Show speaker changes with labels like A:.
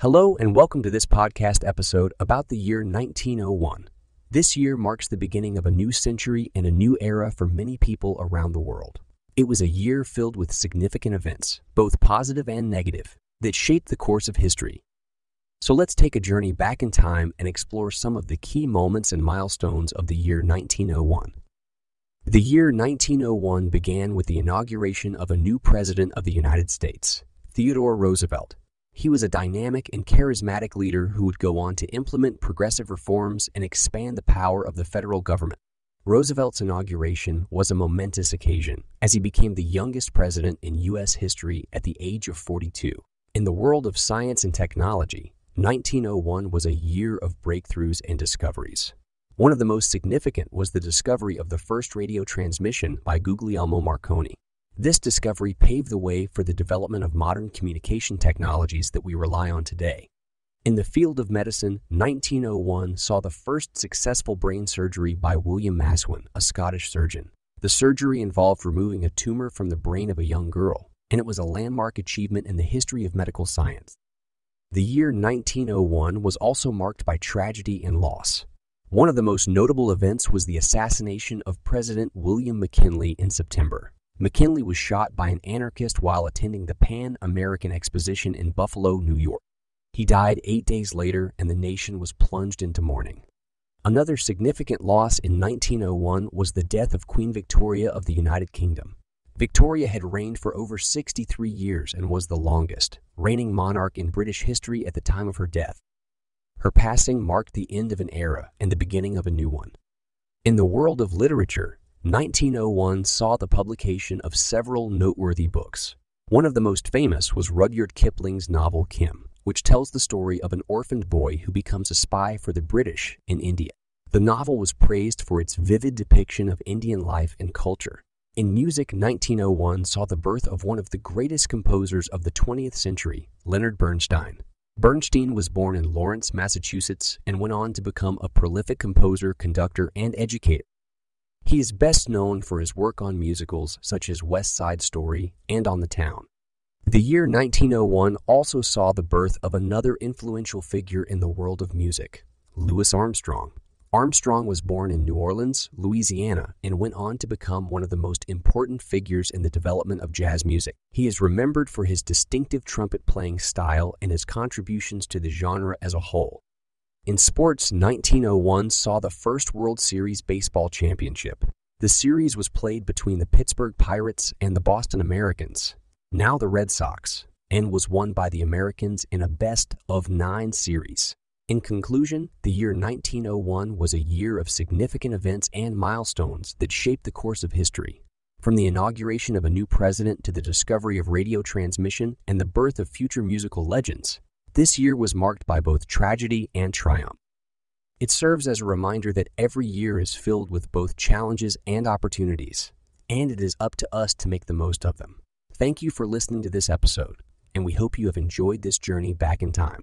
A: Hello, and welcome to this podcast episode about the year 1901. This year marks the beginning of a new century and a new era for many people around the world. It was a year filled with significant events, both positive and negative, that shaped the course of history. So let's take a journey back in time and explore some of the key moments and milestones of the year 1901. The year 1901 began with the inauguration of a new President of the United States, Theodore Roosevelt. He was a dynamic and charismatic leader who would go on to implement progressive reforms and expand the power of the federal government. Roosevelt's inauguration was a momentous occasion as he became the youngest president in U.S. history at the age of 42. In the world of science and technology, 1901 was a year of breakthroughs and discoveries. One of the most significant was the discovery of the first radio transmission by Guglielmo Marconi. This discovery paved the way for the development of modern communication technologies that we rely on today. In the field of medicine, 1901 saw the first successful brain surgery by William Macewen, a Scottish surgeon. The surgery involved removing a tumor from the brain of a young girl, and it was a landmark achievement in the history of medical science. The year 1901 was also marked by tragedy and loss. One of the most notable events was the assassination of President William McKinley in September. McKinley was shot by an anarchist while attending the Pan American Exposition in Buffalo, New York. He died eight days later, and the nation was plunged into mourning. Another significant loss in 1901 was the death of Queen Victoria of the United Kingdom. Victoria had reigned for over 63 years and was the longest reigning monarch in British history at the time of her death. Her passing marked the end of an era and the beginning of a new one. In the world of literature, 1901 saw the publication of several noteworthy books. One of the most famous was Rudyard Kipling's novel Kim, which tells the story of an orphaned boy who becomes a spy for the British in India. The novel was praised for its vivid depiction of Indian life and culture. In music, 1901 saw the birth of one of the greatest composers of the 20th century, Leonard Bernstein. Bernstein was born in Lawrence, Massachusetts, and went on to become a prolific composer, conductor, and educator. He is best known for his work on musicals such as West Side Story and On the Town. The year 1901 also saw the birth of another influential figure in the world of music, Louis Armstrong. Armstrong was born in New Orleans, Louisiana, and went on to become one of the most important figures in the development of jazz music. He is remembered for his distinctive trumpet playing style and his contributions to the genre as a whole. In sports, 1901 saw the first World Series baseball championship. The series was played between the Pittsburgh Pirates and the Boston Americans, now the Red Sox, and was won by the Americans in a best of nine series. In conclusion, the year 1901 was a year of significant events and milestones that shaped the course of history. From the inauguration of a new president to the discovery of radio transmission and the birth of future musical legends, this year was marked by both tragedy and triumph. It serves as a reminder that every year is filled with both challenges and opportunities, and it is up to us to make the most of them. Thank you for listening to this episode, and we hope you have enjoyed this journey back in time.